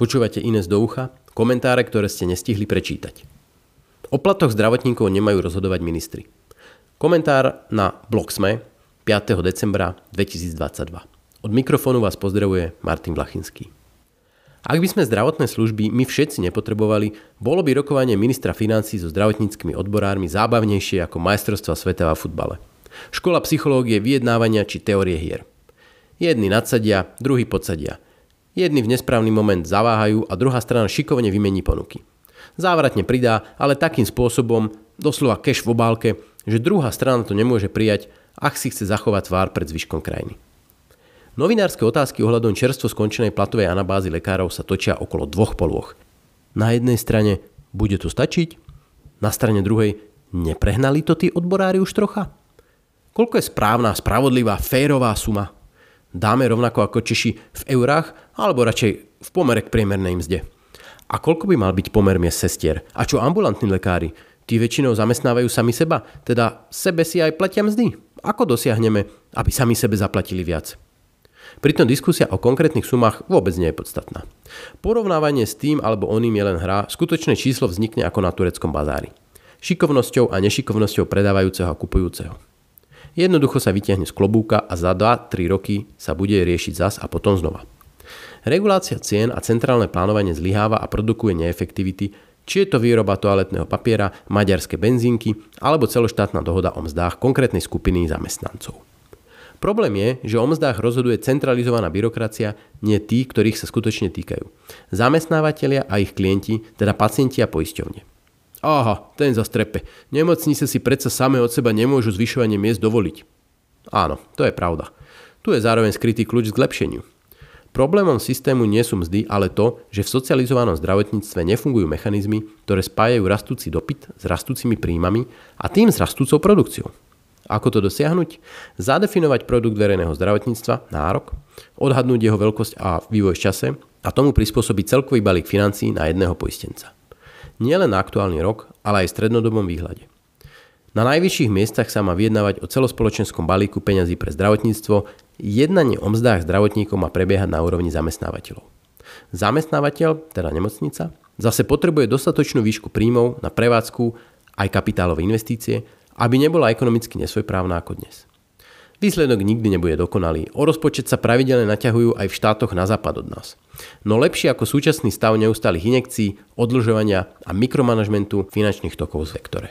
Počúvate Ines do ucha, komentáre, ktoré ste nestihli prečítať. O platoch zdravotníkov nemajú rozhodovať ministri. Komentár na blog SME 5. decembra 2022. Od mikrofónu vás pozdravuje Martin Vlachinský. Ak by sme zdravotné služby my všetci nepotrebovali, bolo by rokovanie ministra financí so zdravotníckými odborármi zábavnejšie ako majstrovstva sveta v futbale. Škola psychológie, vyjednávania či teórie hier. Jedni nadsadia, druhý podsadia – Jedni v nesprávny moment zaváhajú a druhá strana šikovne vymení ponuky. Závratne pridá, ale takým spôsobom, doslova cash v obálke, že druhá strana to nemôže prijať, ak si chce zachovať tvár pred zvyškom krajiny. Novinárske otázky ohľadom čerstvo skončenej platovej anabázy lekárov sa točia okolo dvoch polôch. Na jednej strane, bude to stačiť? Na strane druhej, neprehnali to tí odborári už trocha? Koľko je správna, spravodlivá, férová suma? Dáme rovnako ako Češi v eurách, alebo radšej v pomere k priemernej mzde. A koľko by mal byť pomer miest sestier? A čo ambulantní lekári? Tí väčšinou zamestnávajú sami seba, teda sebe si aj platia mzdy. Ako dosiahneme, aby sami sebe zaplatili viac? Pritom diskusia o konkrétnych sumách vôbec nie je podstatná. Porovnávanie s tým alebo oným je len hra, skutočné číslo vznikne ako na tureckom bazári. Šikovnosťou a nešikovnosťou predávajúceho a kupujúceho. Jednoducho sa vytiahne z klobúka a za 2-3 roky sa bude riešiť zas a potom znova. Regulácia cien a centrálne plánovanie zlyháva a produkuje neefektivity, či je to výroba toaletného papiera, maďarské benzínky alebo celoštátna dohoda o mzdách konkrétnej skupiny zamestnancov. Problém je, že o mzdách rozhoduje centralizovaná byrokracia, nie tí, ktorých sa skutočne týkajú. Zamestnávateľia a ich klienti, teda pacienti a poisťovne. Aha, ten za strepe. Nemocnice si predsa same od seba nemôžu zvyšovanie miest dovoliť. Áno, to je pravda. Tu je zároveň skrytý kľúč k zlepšeniu. Problémom systému nie sú mzdy, ale to, že v socializovanom zdravotníctve nefungujú mechanizmy, ktoré spájajú rastúci dopyt s rastúcimi príjmami a tým s rastúcou produkciou. Ako to dosiahnuť? Zadefinovať produkt verejného zdravotníctva, nárok, odhadnúť jeho veľkosť a vývoj v čase a tomu prispôsobiť celkový balík financií na jedného poistenca nielen na aktuálny rok, ale aj v strednodobom výhľade. Na najvyšších miestach sa má vyjednávať o celospoločenskom balíku peňazí pre zdravotníctvo, jednanie o mzdách zdravotníkov má prebiehať na úrovni zamestnávateľov. Zamestnávateľ, teda nemocnica, zase potrebuje dostatočnú výšku príjmov na prevádzku aj kapitálové investície, aby nebola ekonomicky nesvojprávna ako dnes. Výsledok nikdy nebude dokonalý. O rozpočet sa pravidelne naťahujú aj v štátoch na západ od nás. No lepšie ako súčasný stav neustálých inekcií, odlžovania a mikromanažmentu finančných tokov v sektore.